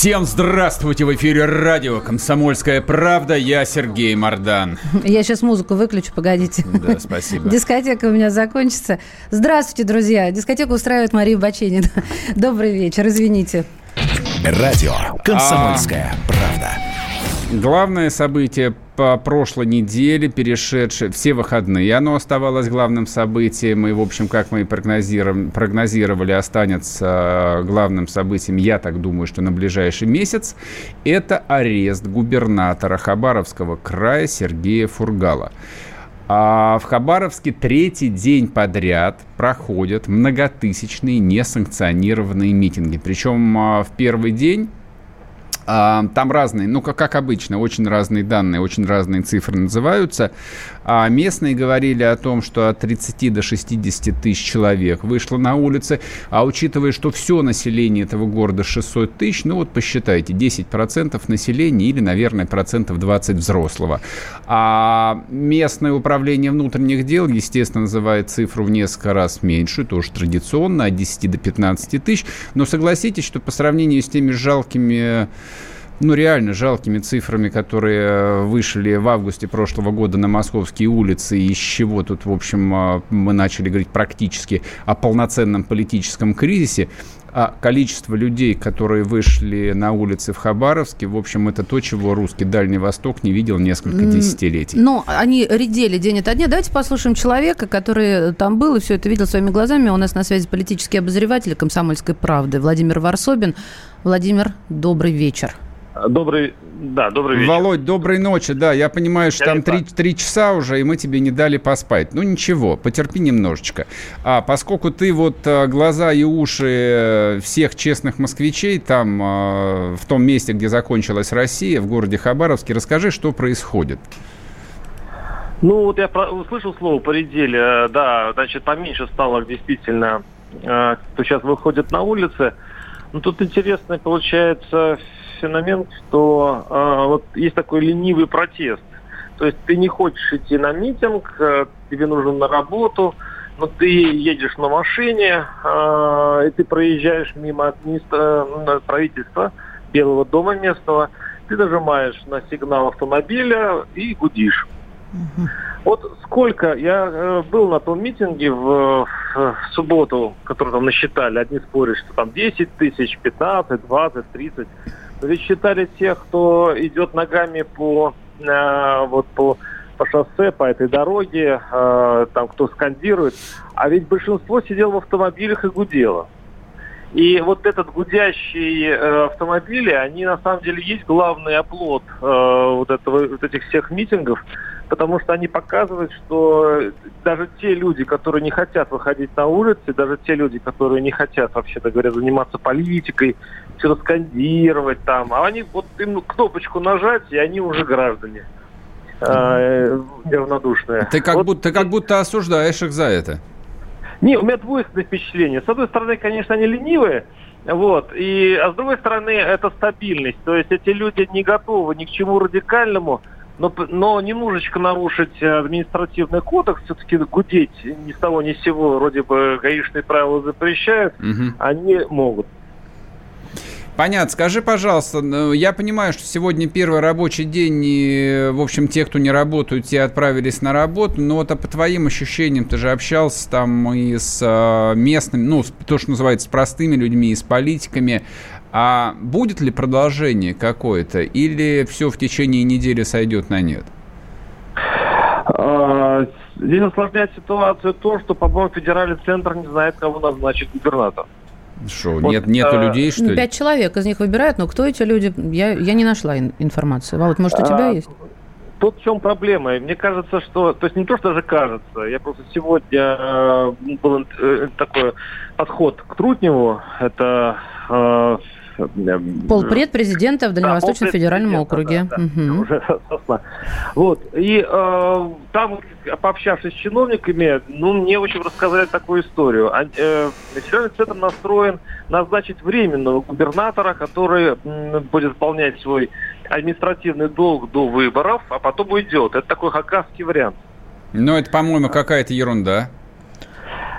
Всем здравствуйте! В эфире радио «Комсомольская правда». Я Сергей Мордан. Я сейчас музыку выключу, погодите. Да, спасибо. Дискотека у меня закончится. Здравствуйте, друзья. Дискотеку устраивает Мария Баченина. Добрый вечер, извините. Радио «Комсомольская правда». Главное событие по прошлой неделе, перешедшее все выходные, оно оставалось главным событием, и, в общем, как мы и прогнозировали, останется главным событием, я так думаю, что на ближайший месяц, это арест губернатора Хабаровского края Сергея Фургала. А в Хабаровске третий день подряд проходят многотысячные несанкционированные митинги. Причем а, в первый день там разные, ну, как, как обычно, очень разные данные, очень разные цифры называются. А местные говорили о том, что от 30 до 60 тысяч человек вышло на улицы. А учитывая, что все население этого города 600 тысяч, ну вот посчитайте, 10% населения или, наверное, процентов 20 взрослого. А местное управление внутренних дел, естественно, называет цифру в несколько раз меньше, тоже традиционно, от 10 до 15 тысяч. Но согласитесь, что по сравнению с теми жалкими ну, реально жалкими цифрами, которые э, вышли в августе прошлого года на московские улицы, из чего тут, в общем, э, мы начали говорить практически о полноценном политическом кризисе, а количество людей, которые вышли на улицы в Хабаровске, в общем, это то, чего русский Дальний Восток не видел несколько десятилетий. Ну, они редели день ото дня. Давайте послушаем человека, который там был и все это видел своими глазами. У нас на связи политический обозреватель «Комсомольской правды» Владимир Варсобин. Владимир, добрый вечер. Добрый, да, добрый вечер. Володь, доброй ночи. Да, я понимаю, что я там три, три часа уже, и мы тебе не дали поспать. Ну ничего, потерпи немножечко. А поскольку ты вот э, глаза и уши э, всех честных москвичей там, э, в том месте, где закончилась Россия, в городе Хабаровске, расскажи, что происходит. Ну, вот я услышал слово «поредели». Да, значит, поменьше стало действительно, кто сейчас выходит на улицы. Ну, тут интересно получается феномен, что э, вот есть такой ленивый протест. То есть ты не хочешь идти на митинг, э, тебе нужно на работу, но ты едешь на машине, э, и ты проезжаешь мимо администра... Э, правительства Белого дома местного, ты нажимаешь на сигнал автомобиля и гудишь. Вот сколько я э, был на том митинге в, в субботу, который там насчитали, одни спорят, что там 10 тысяч, 15, 20, 30. Но ведь считали тех, кто идет ногами по, э, вот по, по шоссе, по этой дороге, э, там кто скандирует. А ведь большинство сидело в автомобилях и гудело. И вот этот гудящий э, автомобили, они на самом деле есть главный оплот э, вот, этого, вот этих всех митингов, потому что они показывают, что даже те люди, которые не хотят выходить на улицы, даже те люди, которые не хотят, вообще-то говоря, заниматься политикой, все скандировать там, а они вот им кнопочку нажать, и они уже граждане э, равнодушные. Ты как, вот, будто, ты как будто осуждаешь их за это. Не, у меня двойственное впечатление. С одной стороны, конечно, они ленивые, вот. И, а с другой стороны, это стабильность. То есть эти люди не готовы ни к чему радикальному, но, но немножечко нарушить административный кодекс, все-таки гудеть ни с того ни с сего, вроде бы гаишные правила запрещают, угу. они могут. Понятно. Скажи, пожалуйста, ну, я понимаю, что сегодня первый рабочий день, и, в общем, те, кто не работают, те отправились на работу, но вот а по твоим ощущениям, ты же общался там и с а, местными, ну, то, что называется, с простыми людьми, и с политиками. А будет ли продолжение какое-то, или все в течение недели сойдет на нет? А, здесь осложняет ситуацию то, что, по-моему, федеральный центр не знает, кого назначить губернатор. Что, вот, нет, нету а, людей, что ли? Пять человек из них выбирают, но кто эти люди? Я, я не нашла информации. Володь, может, у тебя а, есть? Тут в чем проблема? Мне кажется, что... То есть не то, что даже кажется. Я просто сегодня э, был э, такой подход к Трутневу. Это э, Полпред президента в Дальневосточном да, федеральном округе. Да, да, угу. уже, вот. И э, там, пообщавшись с чиновниками, ну, мне очень рассказали такую историю. А, э, федеральный центр настроен назначить временного губернатора, который м, будет выполнять свой административный долг до выборов, а потом уйдет. Это такой хакасский вариант. Ну, это, по-моему, какая-то ерунда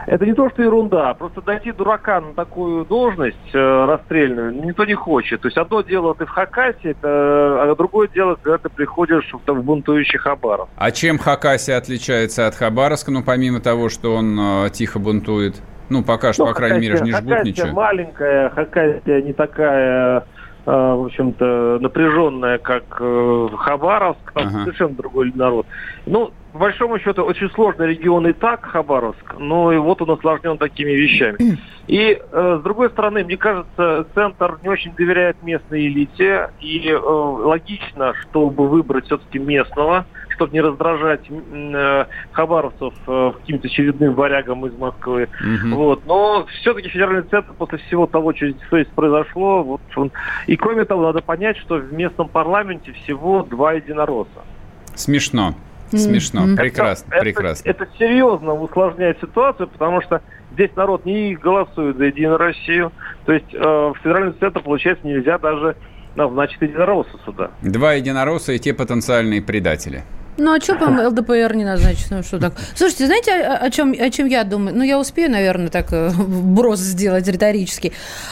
это не то, что ерунда. Просто дойти дурака на такую должность э, расстрельную никто не хочет. То есть одно дело ты в Хакасии, это, а другое дело, когда ты приходишь в, там, в бунтующий Хабаров. А чем Хакасия отличается от Хабаровска, ну, помимо того, что он э, тихо бунтует? Ну, пока что, ну, по крайней мере, не жгут Хакасия ничего. маленькая, Хакасия не такая Э, в общем-то, напряженная, как э, Хабаровск, там ага. совершенно другой народ. Ну, по большому счету, очень сложный регион и так, Хабаровск, но и вот он осложнен такими вещами. И, э, с другой стороны, мне кажется, центр не очень доверяет местной элите, и э, логично, чтобы выбрать все-таки местного, чтобы не раздражать э, хабаровцев э, каким-то очередным варягам из Москвы. Угу. Вот. Но все-таки федеральный центр после всего того, что здесь произошло, вот он... и кроме того, надо понять, что в местном парламенте всего два единоросса. Смешно. Смешно. Mm-hmm. Прекрасно, это, прекрасно. Это, это серьезно усложняет ситуацию, потому что здесь народ не голосует за Единую Россию. То есть э, в федеральный центр, получается, нельзя даже назначить единоросса сюда. Два единоросса и те потенциальные предатели. Ну, а что по ЛДПР не назначено? Ну, что так? Слушайте, знаете, о, о, чем, о чем я думаю? Ну, я успею, наверное, так э, брос сделать риторически.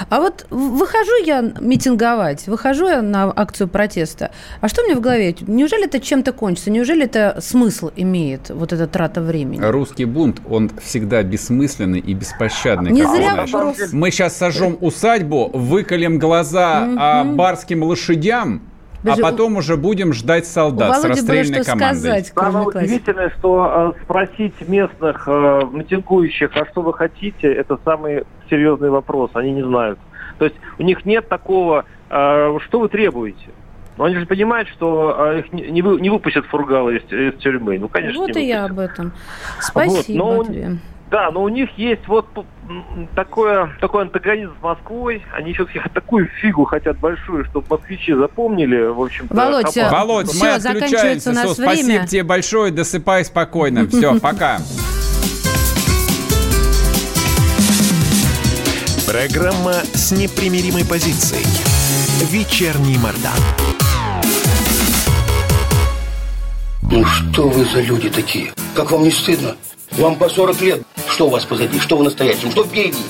А вот выхожу я митинговать, выхожу я на акцию протеста. А что мне в голове? Неужели это чем-то кончится? Неужели это смысл имеет, вот эта трата времени? Русский бунт, он всегда бессмысленный и беспощадный. Не зря вопрос. Мы сейчас сожжем усадьбу, выколем глаза барским лошадям, Подожди, а потом у... уже будем ждать солдат с расстрельной командой. Сказать, Самое удивительное, что э, спросить местных э, митингующих, а что вы хотите, это самый серьезный вопрос. Они не знают. То есть у них нет такого, э, что вы требуете. Но они же понимают, что э, их не, не, вы, не выпустят фургала из, из тюрьмы. Ну, конечно, Вот и я об этом. Спасибо вот, но, тебе. Да, но у них есть вот такое, такой антагонизм с Москвой. Они все-таки такую фигу хотят большую, чтобы москвичи запомнили. В общем Володь, все, Володь все, мы отключаемся. Все, спасибо тебе большое, досыпай спокойно. Все, пока. Программа с непримиримой позицией. Вечерний Мордан. Ну что вы за люди такие? Как вам не стыдно? Вам по 40 лет. Что у вас позади? Что в настоящем? Что впереди?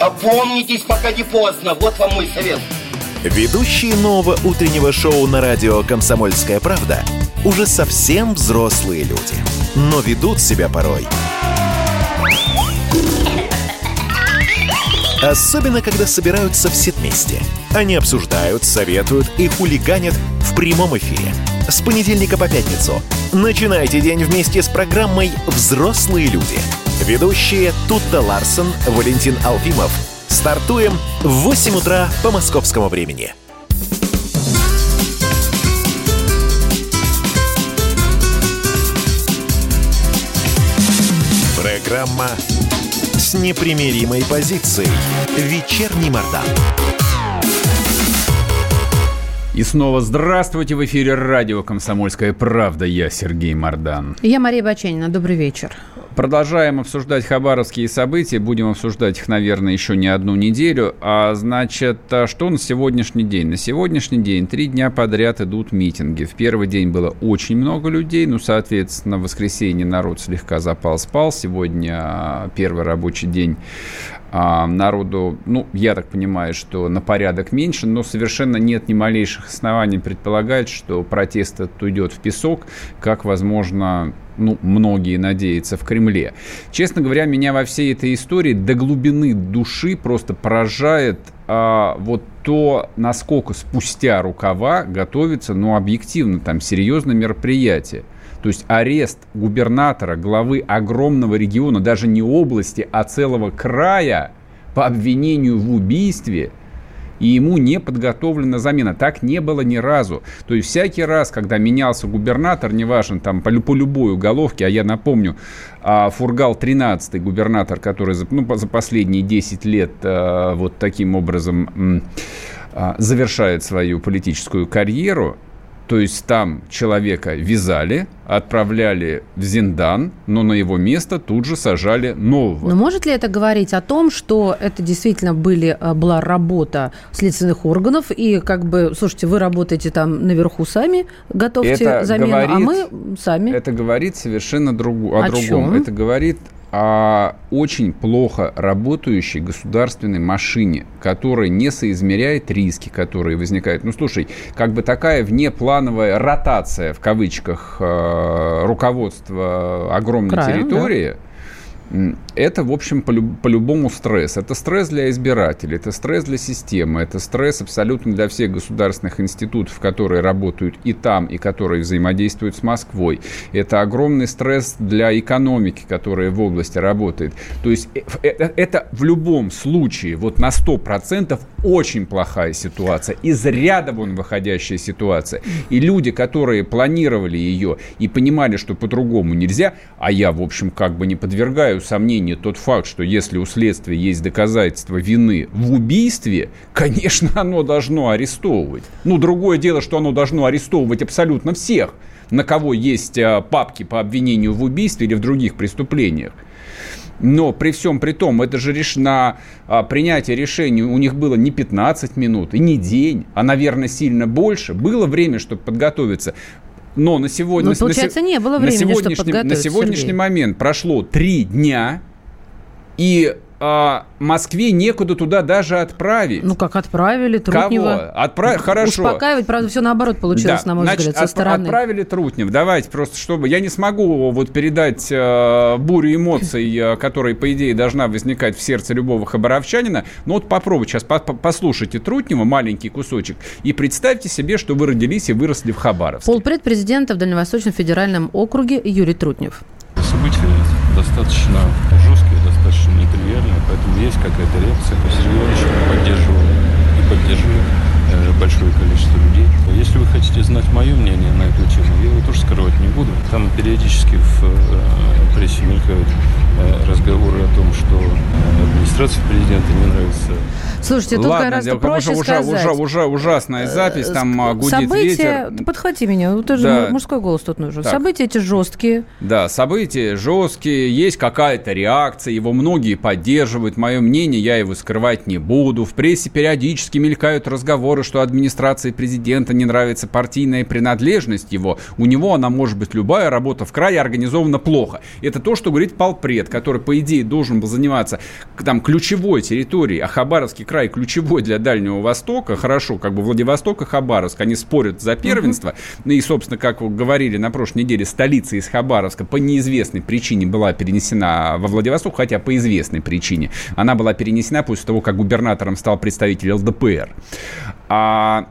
Опомнитесь, пока не поздно. Вот вам мой совет. Ведущие нового утреннего шоу на радио «Комсомольская правда» уже совсем взрослые люди. Но ведут себя порой. Особенно, когда собираются все вместе. Они обсуждают, советуют и хулиганят в прямом эфире – с понедельника по пятницу. Начинайте день вместе с программой «Взрослые люди». Ведущие Тутта Ларсон, Валентин Алфимов. Стартуем в 8 утра по московскому времени. Программа с непримиримой позицией. Вечерний Мордан. И снова здравствуйте в эфире радио «Комсомольская правда». Я Сергей Мордан. Я Мария Баченина. Добрый вечер. Продолжаем обсуждать хабаровские события. Будем обсуждать их, наверное, еще не одну неделю. А значит, а что на сегодняшний день? На сегодняшний день три дня подряд идут митинги. В первый день было очень много людей. Ну, соответственно, в воскресенье народ слегка запал-спал. Сегодня а, первый рабочий день а, народу, ну, я так понимаю, что на порядок меньше, но совершенно нет ни малейших оснований предполагать, что протест этот уйдет в песок, как, возможно, ну, многие надеются в Кремле. Честно говоря, меня во всей этой истории до глубины души просто поражает а, вот то, насколько спустя рукава готовится, ну, объективно, там, серьезное мероприятие. То есть арест губернатора, главы огромного региона, даже не области, а целого края по обвинению в убийстве, и ему не подготовлена замена. Так не было ни разу. То есть всякий раз, когда менялся губернатор, неважно, там по, по любой уголовке, а я напомню, а, Фургал 13-й губернатор, который за, ну, за последние 10 лет а, вот таким образом а, завершает свою политическую карьеру, то есть там человека вязали, отправляли в Зиндан, но на его место тут же сажали нового. Но может ли это говорить о том, что это действительно были, а, была работа следственных органов, и как бы, слушайте, вы работаете там наверху сами, готовьте это замену, а говорит, а мы сами? Это говорит совершенно другу, о, о другом. Чем? Это говорит о очень плохо работающей государственной машине, которая не соизмеряет риски, которые возникают. Ну, слушай, как бы такая внеплановая ротация, в кавычках, э, руководства огромной Правильно, территории – это, в общем, по-любому стресс. Это стресс для избирателей, это стресс для системы, это стресс абсолютно для всех государственных институтов, которые работают и там, и которые взаимодействуют с Москвой. Это огромный стресс для экономики, которая в области работает. То есть э, это, это в любом случае, вот на 100% очень плохая ситуация, из ряда вон выходящая ситуация. И люди, которые планировали ее и понимали, что по-другому нельзя, а я, в общем, как бы не подвергаю подвергаю сомнению тот факт, что если у следствия есть доказательства вины в убийстве, конечно, оно должно арестовывать. Ну, другое дело, что оно должно арестовывать абсолютно всех, на кого есть а, папки по обвинению в убийстве или в других преступлениях. Но при всем при том, это же реш... на а, принятие решения у них было не 15 минут и не день, а, наверное, сильно больше. Было время, чтобы подготовиться. Но на сегодня... Ну, получается, на, не было времени, на сегодняшний, чтобы На сегодняшний Сергей. момент прошло три дня, и а, Москве некуда туда даже отправить. Ну, как отправили Трутнева. Кого? Отправ... Хорошо. Успокаивать, правда, все наоборот получилось, да. на мой Значит, взгляд, со от... стороны. Отправили Трутнев. Давайте просто, чтобы... Я не смогу вот передать э, бурю эмоций, э, которая, по идее, должна возникать в сердце любого хабаровчанина. Но вот попробуйте сейчас по послушайте Трутнева, маленький кусочек, и представьте себе, что вы родились и выросли в Хабаровске. Полпред президента в Дальневосточном федеральном округе Юрий Трутнев. События достаточно достаточно нетривиальная, поэтому есть какая-то реакция. Сергей Иванович поддерживал и поддерживает большое количество людей. Если вы хотите знать мое мнение на эту тему, я его тоже скрывать не буду. Там периодически в э, прессе мелькают э, разговоры о том, что администрации президента не нравится Слушайте, тут Ладно, гораздо проще уже, сказать. Уже, уже ужасная запись, там гудит события, ветер. Подхвати меня, ты же да. мужской голос тут нужен. Так. События эти жесткие. Да, события жесткие, есть какая-то реакция, его многие поддерживают. Мое мнение, я его скрывать не буду. В прессе периодически мелькают разговоры, что администрации президента не нравится партийная принадлежность его. У него она может быть любая, работа в крае организована плохо. Это то, что говорит Полпред, который, по идее, должен был заниматься там ключевой территорией, а Хабаровский край ключевой для Дальнего Востока. Хорошо, как бы Владивосток и Хабаровск, они спорят за первенство. Uh-huh. И, собственно, как вы говорили на прошлой неделе, столица из Хабаровска по неизвестной причине была перенесена во Владивосток, хотя по известной причине. Она была перенесена после того, как губернатором стал представитель ЛДПР. А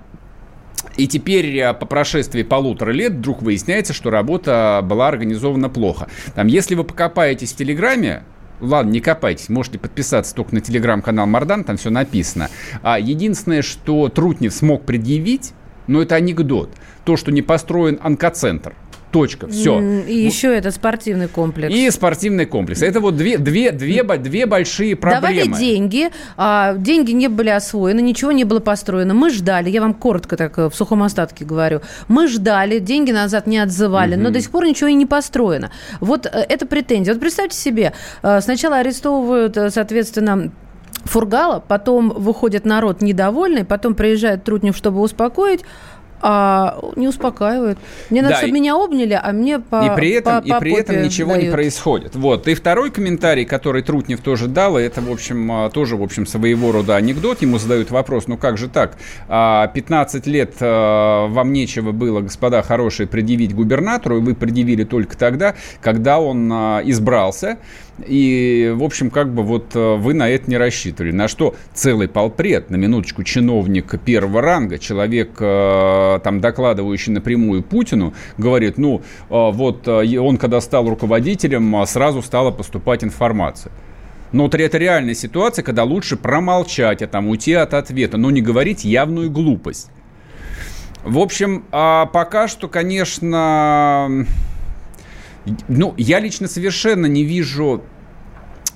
и теперь э, по прошествии полутора лет вдруг выясняется, что работа была организована плохо. Там, если вы покопаетесь в Телеграме, Ладно, не копайтесь, можете подписаться только на телеграм-канал Мардан, там все написано. А единственное, что Трутнев смог предъявить, но это анекдот, то, что не построен онкоцентр – Точка. Все. И еще это спортивный комплекс. И спортивный комплекс. Это вот две, две, две, две большие проблемы. Давали деньги, а, деньги не были освоены, ничего не было построено. Мы ждали, я вам коротко так э, в сухом остатке говорю, мы ждали, деньги назад не отзывали, угу. но до сих пор ничего и не построено. Вот э, это претензия. Вот представьте себе, э, сначала арестовывают, соответственно, Фургала, потом выходит народ недовольный, потом приезжает Трутнев, чтобы успокоить, а не успокаивают. Мне надо, да, чтобы и... меня обняли, а мне по И при этом, по, и при этом ничего дают. не происходит. Вот. И второй комментарий, который Трутнев тоже дал, и это, в общем, а, тоже, в общем, своего рода анекдот. Ему задают вопрос, ну как же так? 15 а, лет а, вам нечего было, господа хорошие, предъявить губернатору, и вы предъявили только тогда, когда он избрался. И, в общем, как бы вот вы на это не рассчитывали. На что целый полпред, на минуточку, чиновник первого ранга, человек Э, там докладывающий напрямую Путину, говорит, ну, э, вот э, он, когда стал руководителем, сразу стала поступать информация. Но вот это реальная ситуация, когда лучше промолчать, а там уйти от ответа, но не говорить явную глупость. В общем, а пока что, конечно, ну, я лично совершенно не вижу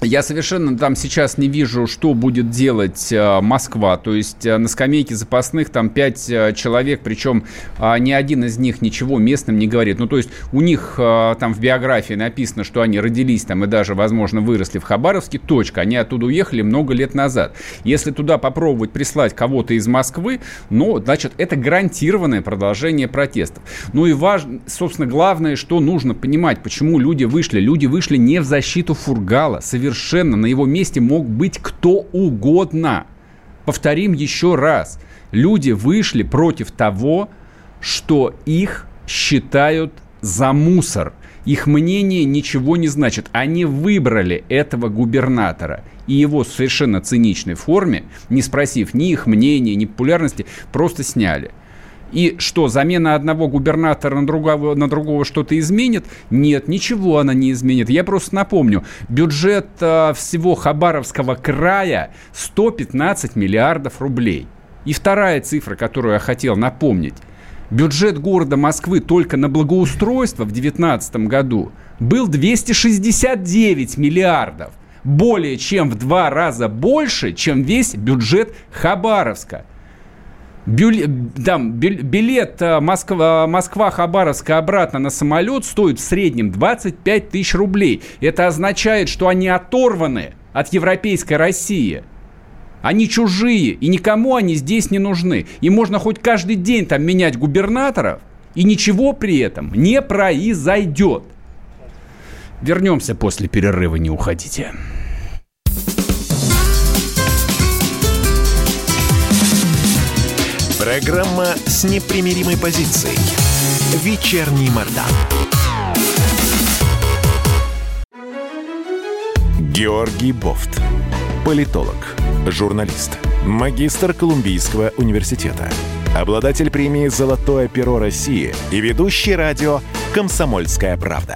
я совершенно там сейчас не вижу, что будет делать э, Москва. То есть э, на скамейке запасных там пять э, человек, причем э, ни один из них ничего местным не говорит. Ну, то есть у них там в биографии написано, что они родились там и даже, возможно, выросли в Хабаровске. Точка. Они оттуда уехали много лет назад. Если туда попробовать прислать кого-то из Москвы, ну, значит, это гарантированное продолжение протестов. Ну и важно, собственно, главное, что нужно понимать, почему люди вышли. Люди вышли не в защиту Фургала, совершенно совершенно на его месте мог быть кто угодно. Повторим еще раз. Люди вышли против того, что их считают за мусор. Их мнение ничего не значит. Они выбрали этого губернатора и его в совершенно циничной форме, не спросив ни их мнения, ни популярности, просто сняли. И что, замена одного губернатора на другого, на другого что-то изменит? Нет, ничего она не изменит. Я просто напомню, бюджет э, всего Хабаровского края 115 миллиардов рублей. И вторая цифра, которую я хотел напомнить. Бюджет города Москвы только на благоустройство в 2019 году был 269 миллиардов. Более чем в два раза больше, чем весь бюджет Хабаровска. Бюль, там, билет э, Москва, Москва-Хабаровска обратно на самолет стоит в среднем 25 тысяч рублей. Это означает, что они оторваны от европейской России. Они чужие, и никому они здесь не нужны. И можно хоть каждый день там менять губернаторов, и ничего при этом не произойдет. Вернемся после перерыва, не уходите. Программа с непримиримой позицией. Вечерний Мордан. Георгий Бофт. Политолог, журналист, магистр Колумбийского университета, обладатель премии «Золотое перо России» и ведущий радио «Комсомольская правда».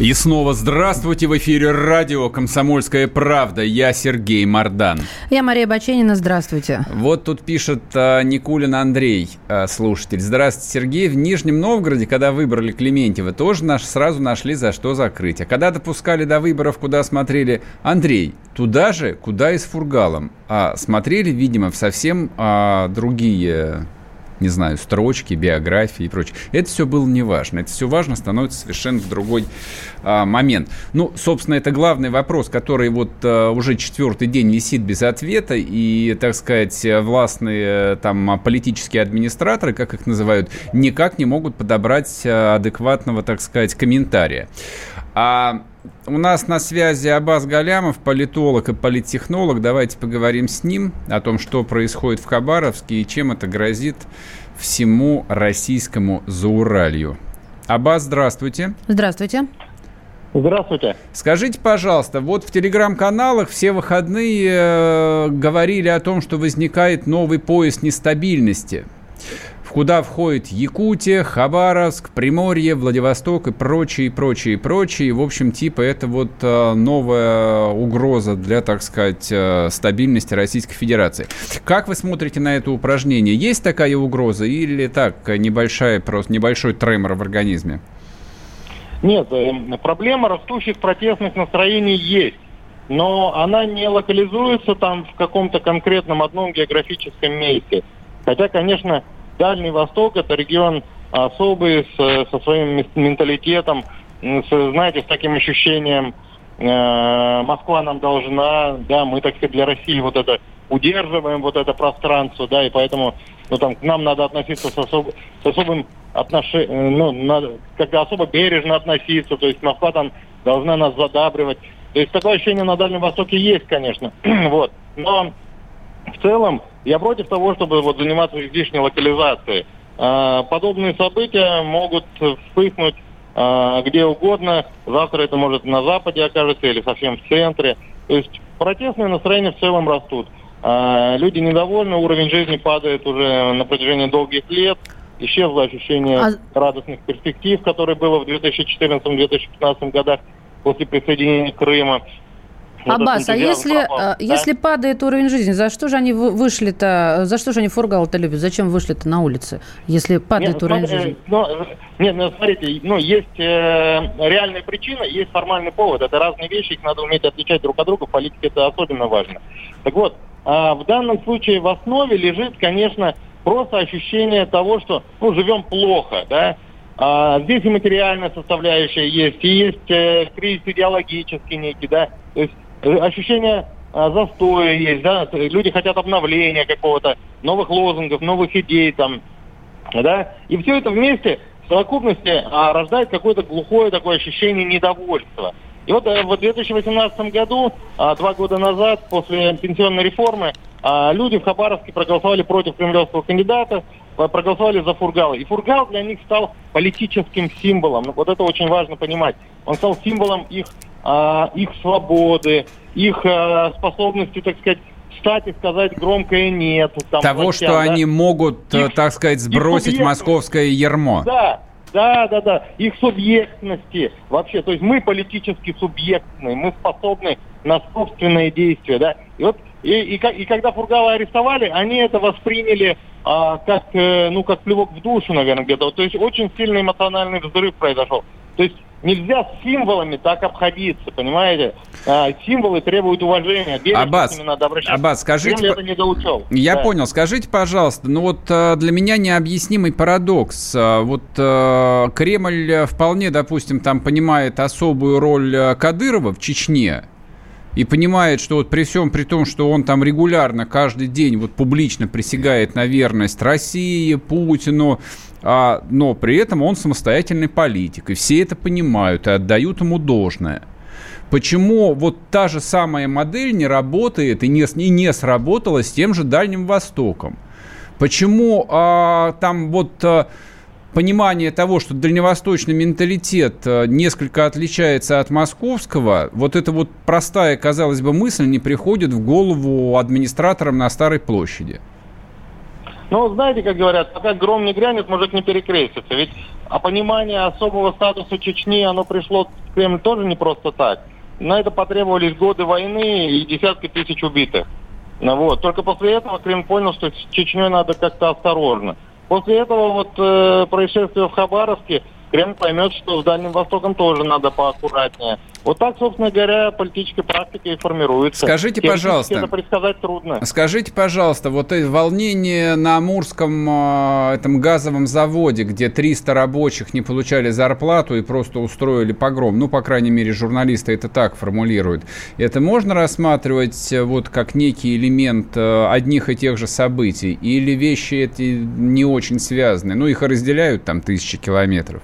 И снова здравствуйте в эфире радио «Комсомольская правда». Я Сергей Мордан. Я Мария Баченина. Здравствуйте. Вот тут пишет а, Никулин Андрей, а, слушатель. Здравствуйте, Сергей. В Нижнем Новгороде, когда выбрали Клементьева, тоже наш, сразу нашли за что закрыть. А когда допускали до выборов, куда смотрели Андрей, туда же, куда и с Фургалом. А смотрели, видимо, в совсем а, другие не знаю, строчки, биографии и прочее. Это все было неважно. Это все важно становится совершенно в другой а, момент. Ну, собственно, это главный вопрос, который вот а, уже четвертый день висит без ответа, и, так сказать, властные там политические администраторы, как их называют, никак не могут подобрать а, адекватного, так сказать, комментария. А у нас на связи Абаз Галямов, политолог и политтехнолог. Давайте поговорим с ним о том, что происходит в Хабаровске и чем это грозит всему российскому Зауралью. Абаз, здравствуйте. Здравствуйте. Здравствуйте. Скажите, пожалуйста, вот в телеграм-каналах все выходные э, говорили о том, что возникает новый пояс нестабильности – в куда входит Якутия, Хабаровск, Приморье, Владивосток и прочие, прочие, прочие. В общем, типа это вот э, новая угроза для, так сказать, э, стабильности Российской Федерации. Как вы смотрите на это упражнение? Есть такая угроза или так, небольшая, просто небольшой тремор в организме? Нет, э, проблема растущих протестных настроений есть но она не локализуется там в каком-то конкретном одном географическом месте. Хотя, конечно, Дальний Восток – это регион особый, с, со своим менталитетом, с, знаете, с таким ощущением, э, Москва нам должна, да, мы, так сказать, для России вот это удерживаем, вот это пространство, да, и поэтому, ну, там, к нам надо относиться с, особ, с особым отношением, ну, надо как-то особо бережно относиться, то есть Москва там должна нас задабривать. То есть такое ощущение на Дальнем Востоке есть, конечно, вот. Но в целом я против того, чтобы вот заниматься излишней локализацией. А, подобные события могут вспыхнуть а, где угодно. Завтра это может на Западе окажется или совсем в центре. То есть протестные настроения в целом растут. А, люди недовольны, уровень жизни падает уже на протяжении долгих лет. Исчезло ощущение а... радостных перспектив, которое было в 2014-2015 годах после присоединения Крыма. Аббас, а если, пропал, да? если падает уровень жизни, за что же они вышли-то, за что же они фургал-то любят? Зачем вышли-то на улице, если падает нет, ну, уровень смотри, жизни? Ну, нет, ну, смотрите, ну, есть э, реальная причина, есть формальный повод. Это разные вещи, их надо уметь отличать друг от друга, в политике это особенно важно. Так вот, э, в данном случае в основе лежит, конечно, просто ощущение того, что, ну, живем плохо, да, а, здесь и материальная составляющая есть, и есть э, кризис идеологический некий, да, то есть Э, ощущение а, застоя есть, да, люди хотят обновления какого-то, новых лозунгов, новых идей там, да, и все это вместе в совокупности а, рождает какое-то глухое такое ощущение недовольства. И вот э, в 2018 году, а, два года назад, после пенсионной реформы, люди в Хабаровске проголосовали против кремлевского кандидата, проголосовали за Фургала. И Фургал для них стал политическим символом. Вот это очень важно понимать. Он стал символом их их свободы, их а, способности, так сказать, встать и сказать громкое нет. Там, Того, властям, что да? они могут, их, так сказать, сбросить московское ермо. Да, да, да, да. Их субъектности вообще. То есть мы политически субъектны, мы способны на собственные действия, да. И вот и, и, и когда Фургала арестовали, они это восприняли а, как, э, ну, как плевок в душу, наверное, где-то. То есть очень сильный эмоциональный взрыв произошел. То есть нельзя с символами так обходиться, понимаете? А, символы требуют уважения. Аббас, надо обращаться. Аббас, скажите... Это недоучел. Я да. понял. Скажите, пожалуйста, ну вот э, для меня необъяснимый парадокс. Э, вот э, Кремль вполне, допустим, там понимает особую роль Кадырова в Чечне, и понимает, что вот при всем при том, что он там регулярно каждый день вот публично присягает на верность России, Путину, а, но при этом он самостоятельный политик, и все это понимают и отдают ему должное. Почему вот та же самая модель не работает и не, и не сработала с тем же Дальним Востоком? Почему а, там вот а, понимание того, что дальневосточный менталитет а, несколько отличается от московского, вот эта вот простая, казалось бы, мысль не приходит в голову администраторам на Старой площади? Ну, знаете, как говорят, пока гром не грянет, мужик не перекрестится. Ведь а понимание особого статуса Чечни, оно пришло в Кремль тоже не просто так. На это потребовались годы войны и десятки тысяч убитых. Ну, вот. Только после этого Кремль понял, что с Чечней надо как-то осторожно. После этого вот э, происшествия в Хабаровске Кремль поймет, что с Дальним Востоком тоже надо поаккуратнее. Вот так, собственно говоря, политическая практика и формируется. Скажите, пожалуйста. Это предсказать трудно. Скажите, пожалуйста, вот это волнение на Амурском э, этом газовом заводе, где 300 рабочих не получали зарплату и просто устроили погром, ну, по крайней мере, журналисты это так формулируют, это можно рассматривать э, вот как некий элемент э, одних и тех же событий? Или вещи эти не очень связаны? Ну, их разделяют там тысячи километров.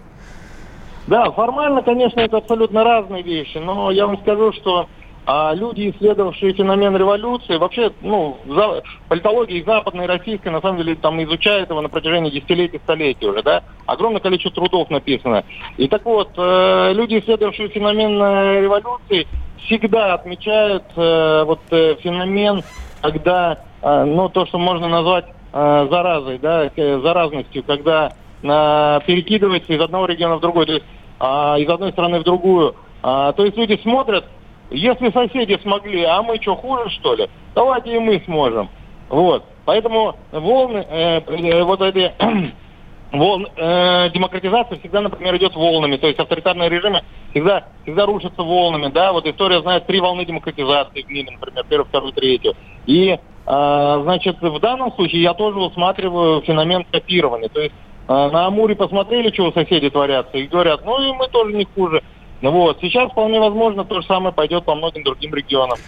Да, формально, конечно, это абсолютно разные вещи, но я вам скажу, что а люди, исследовавшие феномен революции, вообще, ну, за, политология и российской, на самом деле, там изучают его на протяжении десятилетий, столетий уже, да, огромное количество трудов написано. И так вот, э, люди, исследовавшие феномен э, революции, всегда отмечают э, вот э, феномен, когда, э, ну, то, что можно назвать э, заразой, да, э, заразностью, когда перекидывается из одного региона в другой, то есть э, из одной страны в другую. Э, то есть люди смотрят, если соседи смогли, а мы что, хуже, что ли? Давайте и мы сможем. Вот. Поэтому волны, э, э, вот эти волн, э, демократизация всегда, например, идет волнами. То есть авторитарные режимы всегда, всегда рушатся волнами. Да? Вот история знает три волны демократизации в мире, например, первую, вторую, третью. И, э, значит, в данном случае я тоже усматриваю феномен копирования. То есть а, на Амуре посмотрели, что у соседей творятся, и говорят, ну и мы тоже не хуже. Вот. Сейчас вполне возможно то же самое пойдет по многим другим регионам.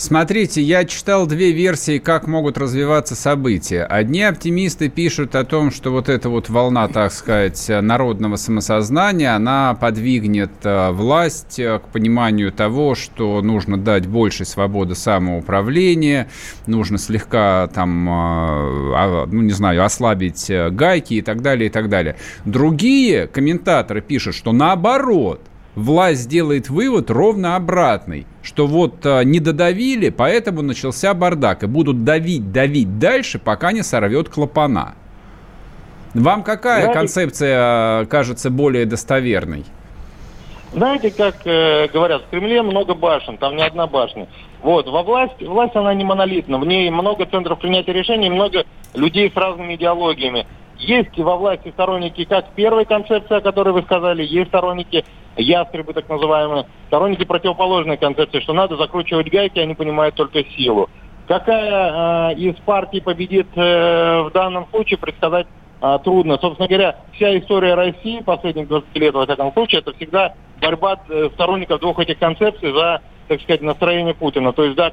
Смотрите, я читал две версии, как могут развиваться события. Одни оптимисты пишут о том, что вот эта вот волна, так сказать, народного самосознания, она подвигнет э, власть э, к пониманию того, что нужно дать больше свободы самоуправления, нужно слегка там, э, а, ну не знаю, ослабить гайки и так далее, и так далее. Другие комментаторы пишут, что наоборот – власть сделает вывод ровно обратный, что вот а, не додавили, поэтому начался бардак, и будут давить, давить дальше, пока не сорвет клапана. Вам какая Знаете, концепция а, кажется более достоверной? Знаете, как э, говорят, в Кремле много башен, там не одна башня. Вот, во власть, власть она не монолитна, в ней много центров принятия решений, много людей с разными идеологиями. Есть во власти сторонники как первой концепции, о которой вы сказали, есть сторонники ястребы так называемые, сторонники противоположной концепции, что надо закручивать гайки, они понимают только силу. Какая э, из партий победит э, в данном случае, предсказать а, трудно. Собственно говоря, вся история России последних 20 лет, во всяком случае, это всегда борьба э, сторонников двух этих концепций за, так сказать, настроение Путина. То есть, да,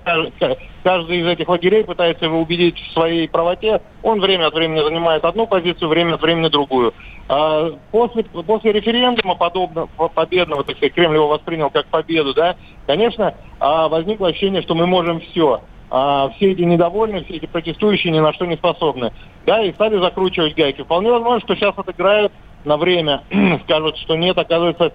каждый из этих лагерей пытается его убедить в своей правоте. Он время от времени занимает одну позицию, время от времени другую. А после, после референдума подобного, победного, так сказать, Кремль его воспринял как победу, да, конечно, а, возникло ощущение, что мы можем все а все эти недовольные, все эти протестующие ни на что не способны. Да, и стали закручивать гайки. Вполне возможно, что сейчас отыграют на время, скажут, что нет, оказывается,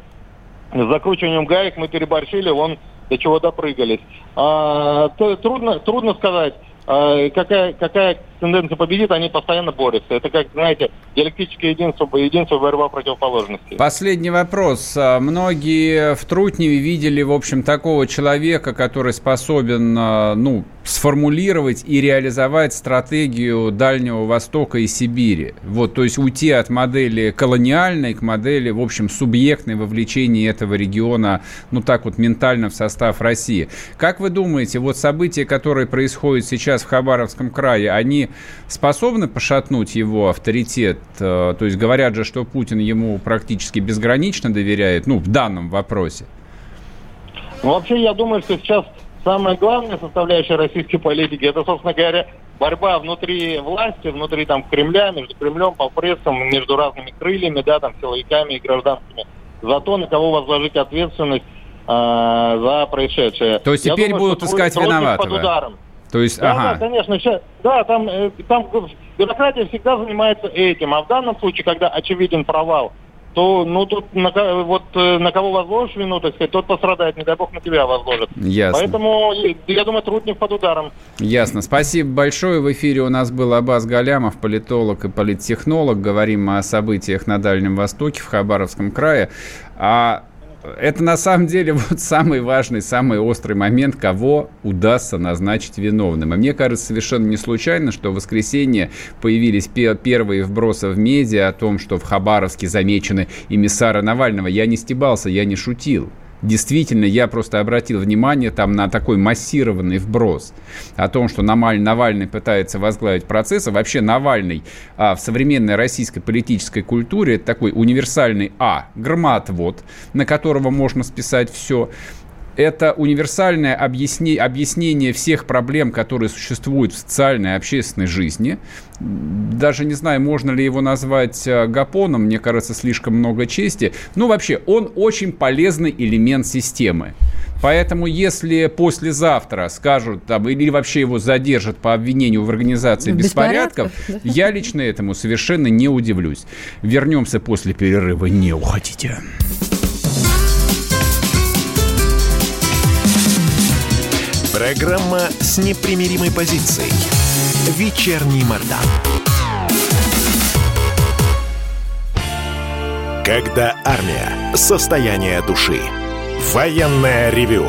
с закручиванием гаек мы переборщили, вон до чего допрыгались. А, то, трудно, трудно сказать. А, какая, какая тенденция победит, они постоянно борются. Это как, знаете, диалектическое единство, единство борьба противоположностей. Последний вопрос. А, многие в Трутневе видели, в общем, такого человека, который способен, а, ну, сформулировать и реализовать стратегию Дальнего Востока и Сибири. Вот, то есть уйти от модели колониальной к модели, в общем, субъектной вовлечения этого региона, ну так вот, ментально в состав России. Как вы думаете, вот события, которые происходят сейчас в Хабаровском крае, они способны пошатнуть его авторитет? Э, то есть говорят же, что Путин ему практически безгранично доверяет, ну, в данном вопросе. Ну, вообще, я думаю, что сейчас самая главная составляющая российской политики, это, собственно говоря, борьба внутри власти, внутри там Кремля, между Кремлем, полпрессом, между разными крыльями, да, там, силовиками и гражданскими, за то, на кого возложить ответственность э, за происшедшее. То есть Я теперь думаю, будут искать виноватого? Под ударом. То есть, да, ага. да, конечно, сейчас, да, там, э, там бюрократия всегда занимается этим, а в данном случае, когда очевиден провал, то, ну, тут на, вот э, на кого возложишь вину, так сказать, тот пострадает, не дай бог на тебя возложит. Ясно. Поэтому, я думаю, трудник под ударом. Ясно. Спасибо большое. В эфире у нас был Абаз Галямов, политолог и политтехнолог. Говорим о событиях на Дальнем Востоке, в Хабаровском крае. А это на самом деле вот самый важный, самый острый момент, кого удастся назначить виновным. И мне кажется, совершенно не случайно, что в воскресенье появились первые вбросы в медиа о том, что в Хабаровске замечены эмиссары Навального. Я не стебался, я не шутил. Действительно, я просто обратил внимание там на такой массированный вброс о том, что Навальный, пытается возглавить процессы. Вообще Навальный а, в современной российской политической культуре это такой универсальный А, громоотвод, на которого можно списать все это универсальное объясни, объяснение всех проблем, которые существуют в социальной и общественной жизни. Даже не знаю, можно ли его назвать э, гапоном, мне кажется, слишком много чести. Но вообще, он очень полезный элемент системы. Поэтому, если послезавтра скажут, там, или вообще его задержат по обвинению в организации беспорядков, беспорядков я лично этому совершенно не удивлюсь. Вернемся после перерыва. Не уходите. Программа с непримиримой позицией. Вечерний Мордан. Когда армия. Состояние души. Военное ревю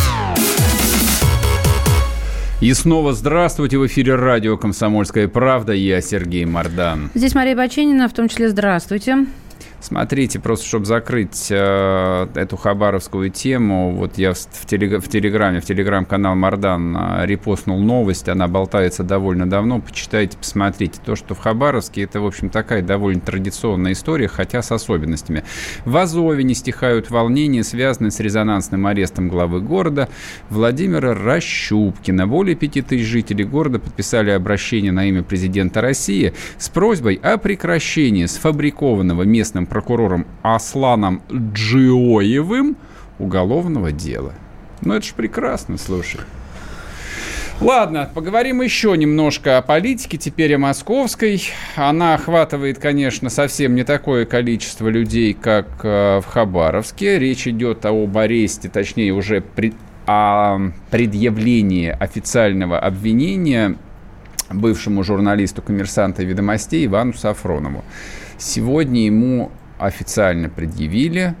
И снова здравствуйте. В эфире радио «Комсомольская правда». Я Сергей Мордан. Здесь Мария Баченина, в том числе здравствуйте. Смотрите, просто чтобы закрыть э, эту хабаровскую тему, вот я в, телег, в Телеграме, в Телеграм-канал Мардан э, репостнул новость, она болтается довольно давно, почитайте, посмотрите. То, что в Хабаровске, это, в общем, такая довольно традиционная история, хотя с особенностями. В Азове не стихают волнения, связанные с резонансным арестом главы города Владимира Рощупкина. Более тысяч жителей города подписали обращение на имя президента России с просьбой о прекращении сфабрикованного местным прокурором Асланом Джиоевым уголовного дела. Ну, это же прекрасно, слушай. Ладно, поговорим еще немножко о политике, теперь о московской. Она охватывает, конечно, совсем не такое количество людей, как э, в Хабаровске. Речь идет об аресте, точнее, уже при, о предъявлении официального обвинения бывшему журналисту коммерсанта ведомостей Ивану Сафронову. Сегодня ему официально предъявили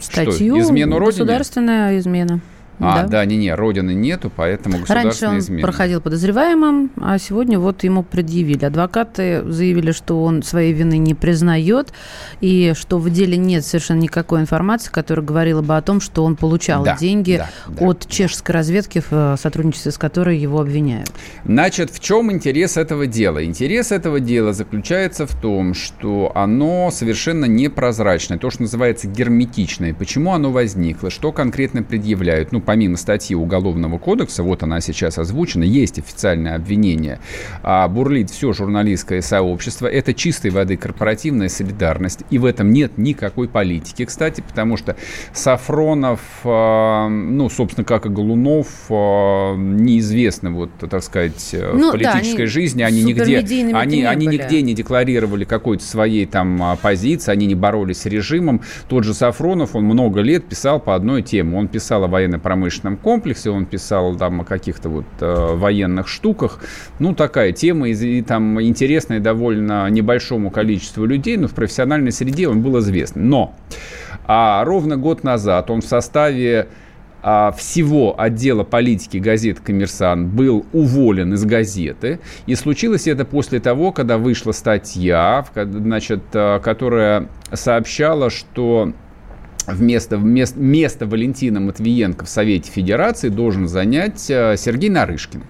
статью что, измену Родине? Государственная измена. А, да, да, не-не, родины нету, поэтому государственная Раньше он измена. проходил подозреваемым, а сегодня вот ему предъявили. Адвокаты заявили, что он своей вины не признает, и что в деле нет совершенно никакой информации, которая говорила бы о том, что он получал да, деньги да, от да, чешской разведки, в э, сотрудничестве с которой его обвиняют. Значит, в чем интерес этого дела? Интерес этого дела заключается в том, что оно совершенно непрозрачное, то, что называется герметичное. Почему оно возникло? Что конкретно предъявляют? Ну, помимо статьи Уголовного кодекса, вот она сейчас озвучена, есть официальное обвинение, а бурлит все журналистское сообщество. Это чистой воды корпоративная солидарность. И в этом нет никакой политики, кстати, потому что Сафронов, а, ну, собственно, как и Голунов, а, неизвестны, вот, так сказать, ну, в политической да, они жизни. Они нигде, они, они нигде не декларировали какой-то своей там а, позиции, они не боролись с режимом. Тот же Сафронов, он много лет писал по одной теме. Он писал о военно-промышленной промышленном комплексе, он писал там о каких-то вот э, военных штуках. Ну, такая тема, и, там интересная довольно небольшому количеству людей, но в профессиональной среде он был известен. Но а ровно год назад он в составе а, всего отдела политики газеты «Коммерсант» был уволен из газеты. И случилось это после того, когда вышла статья, значит, э, которая сообщала, что вместо, вместо, место Валентина Матвиенко в Совете Федерации должен занять э, Сергей Нарышкин.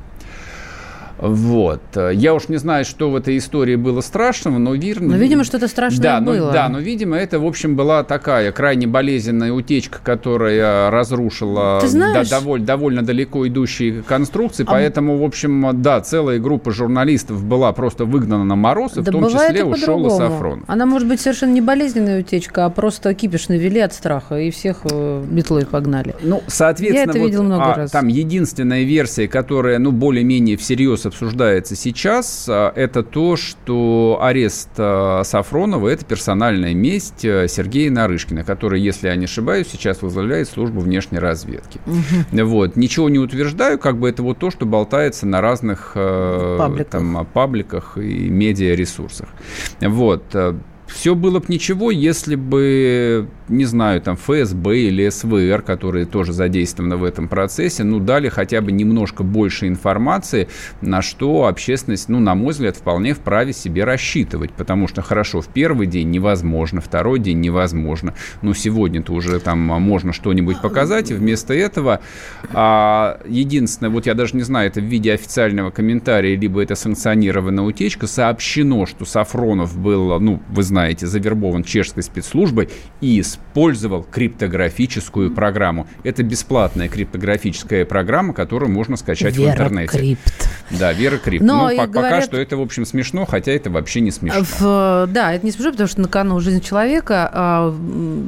Вот. Я уж не знаю, что в этой истории было страшного, но верно. Но, видимо, что-то страшное да, было. Но, да, но, видимо, это, в общем, была такая крайне болезненная утечка, которая разрушила да, довольно, довольно далеко идущие конструкции. А... Поэтому, в общем, да, целая группа журналистов была просто выгнана на мороз, и да в том числе ушел и Сафронов. Она может быть совершенно не болезненная утечка, а просто кипиш навели от страха, и всех э, метлой погнали. Ну, соответственно, Я это вот, видел много а, раз. там единственная версия, которая, ну, более-менее всерьез обсуждается сейчас, а, это то, что арест а, Сафронова – это персональная месть а, Сергея Нарышкина, который, если я не ошибаюсь, сейчас возглавляет службу внешней разведки. Угу. Вот. Ничего не утверждаю, как бы это вот то, что болтается на разных пабликах, там, пабликах и медиаресурсах. Вот. Все было бы ничего, если бы не знаю, там ФСБ или СВР, которые тоже задействованы в этом процессе, ну, дали хотя бы немножко больше информации, на что общественность, ну, на мой взгляд, вполне вправе себе рассчитывать, потому что, хорошо, в первый день невозможно, второй день невозможно, но сегодня-то уже там можно что-нибудь показать, и вместо этого а, единственное, вот я даже не знаю, это в виде официального комментария, либо это санкционированная утечка, сообщено, что Сафронов был, ну, вы знаете, завербован чешской спецслужбой и с использовал криптографическую программу. Это бесплатная криптографическая программа, которую можно скачать Вера в интернете. Крипт. Да, Вера Крипт. Но ну, по- говорят... пока что это, в общем, смешно, хотя это вообще не смешно. В... Да, это не смешно, потому что на кону жизнь человека. А,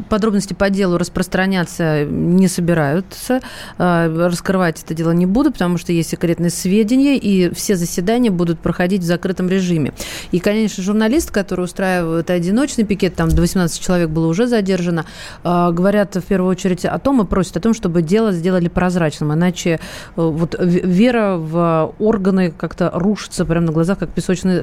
подробности по делу распространяться не собираются. А, раскрывать это дело не буду, потому что есть секретные сведения, и все заседания будут проходить в закрытом режиме. И, конечно, журналист, который устраивает одиночный пикет, там до 18 человек было уже задержано, э, говорят в первую очередь о том и просят о том, чтобы дело сделали прозрачным, иначе э, вот вера в органы как-то рушится прямо на глазах, как песочный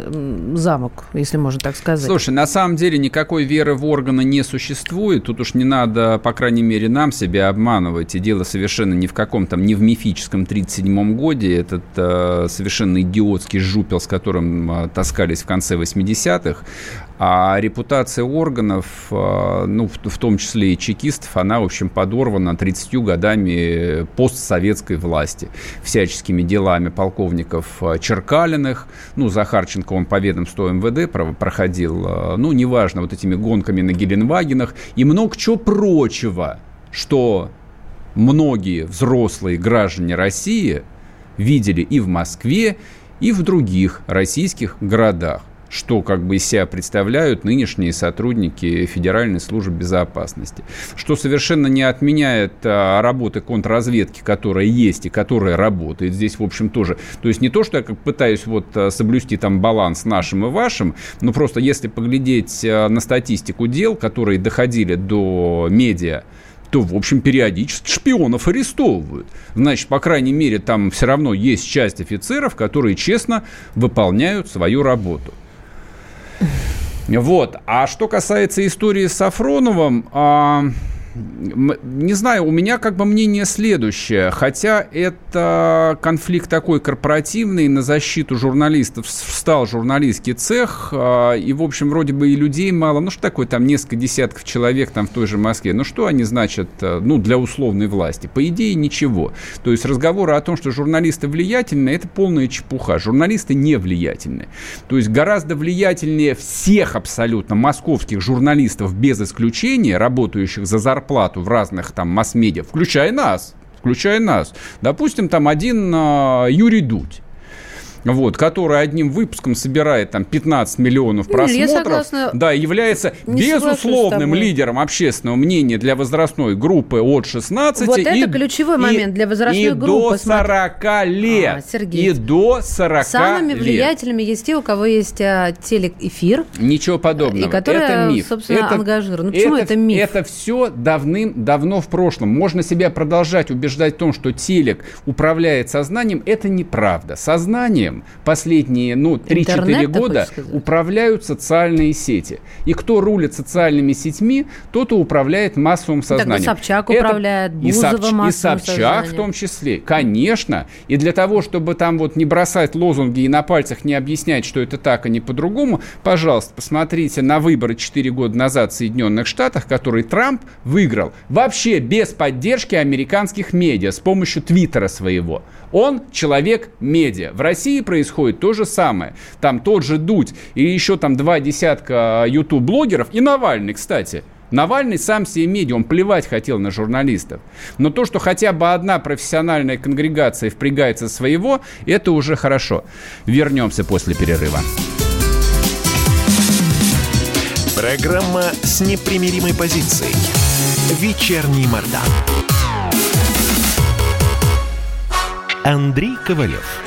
замок, если можно так сказать. Слушай, на самом деле никакой веры в органы не существует. Тут уж не надо, по крайней мере, нам себя обманывать. И дело совершенно не в каком там, не в мифическом 37-м годе. Этот э, совершенно идиотский жупел, с которым э, таскались в конце 80-х. А репутация органов, э, ну, в, том числе и чекистов, она, в общем, подорвана 30 годами постсоветской власти. Всяческими делами полковников э, Черкалиных. Ну, Захарченко, он по ведомству МВД проходил. Э, ну, неважно, вот этими гонками на Геленвагенах. И много чего прочего, что многие взрослые граждане России видели и в Москве, и в других российских городах что как бы из себя представляют нынешние сотрудники Федеральной службы безопасности. Что совершенно не отменяет а, работы контрразведки, которая есть и которая работает. Здесь, в общем, тоже. То есть не то, что я как пытаюсь вот а, соблюсти там баланс нашим и вашим, но просто если поглядеть а, на статистику дел, которые доходили до медиа, то, в общем, периодически шпионов арестовывают. Значит, по крайней мере, там все равно есть часть офицеров, которые честно выполняют свою работу. Вот. А что касается истории с Сафроновым, а, не знаю, у меня как бы мнение следующее. Хотя это конфликт такой корпоративный, на защиту журналистов встал журналистский цех, а, и, в общем, вроде бы и людей мало. Ну, что такое там несколько десятков человек там в той же Москве? Ну, что они значат, э, ну, для условной власти? По идее, ничего. То есть разговоры о том, что журналисты влиятельны, это полная чепуха. Журналисты не влиятельны. То есть гораздо влиятельнее всех абсолютно московских журналистов без исключения, работающих за зарплату, зарплату в разных там масс-медиа, включая нас, включая нас. Допустим, там один э, Юрий Дудь вот, который одним выпуском собирает там 15 миллионов просмотров, согласна... да, является безусловным лидером общественного мнения для возрастной группы от 16 вот и, это ключевой и, момент для возрастной и группы. до 40 лет. А, Сергей. И до 40 Самыми лет. влиятельными есть те, у кого есть а, телеэфир. Ничего подобного. И которые, это миф. собственно, это, ангажированы. Ну, почему это, это миф? Это все давным-давно в прошлом. Можно себя продолжать убеждать в том, что телек управляет сознанием. Это неправда. Сознанием последние ну, 3-4 года управляют социальные сети. И кто рулит социальными сетьми, тот и управляет массовым сознанием. Тогда Собчак Это управляет, Бузова и, Собч... и Собчак сознанием. в том числе. Конечно. И для того, чтобы там вот не бросать лозунги и на пальцах не объяснять, что это так, а не по-другому, пожалуйста, посмотрите на выборы 4 года назад в Соединенных Штатах, которые Трамп выиграл вообще без поддержки американских медиа, с помощью Твиттера своего. Он человек медиа. В России происходит то же самое. Там тот же Дудь и еще там два десятка YouTube-блогеров, и Навальный, кстати. Навальный сам себе медиа, он плевать хотел на журналистов. Но то, что хотя бы одна профессиональная конгрегация впрягается своего, это уже хорошо. Вернемся после перерыва. Программа с непримиримой позицией. Вечерний Мордан. Андрей Ковалев.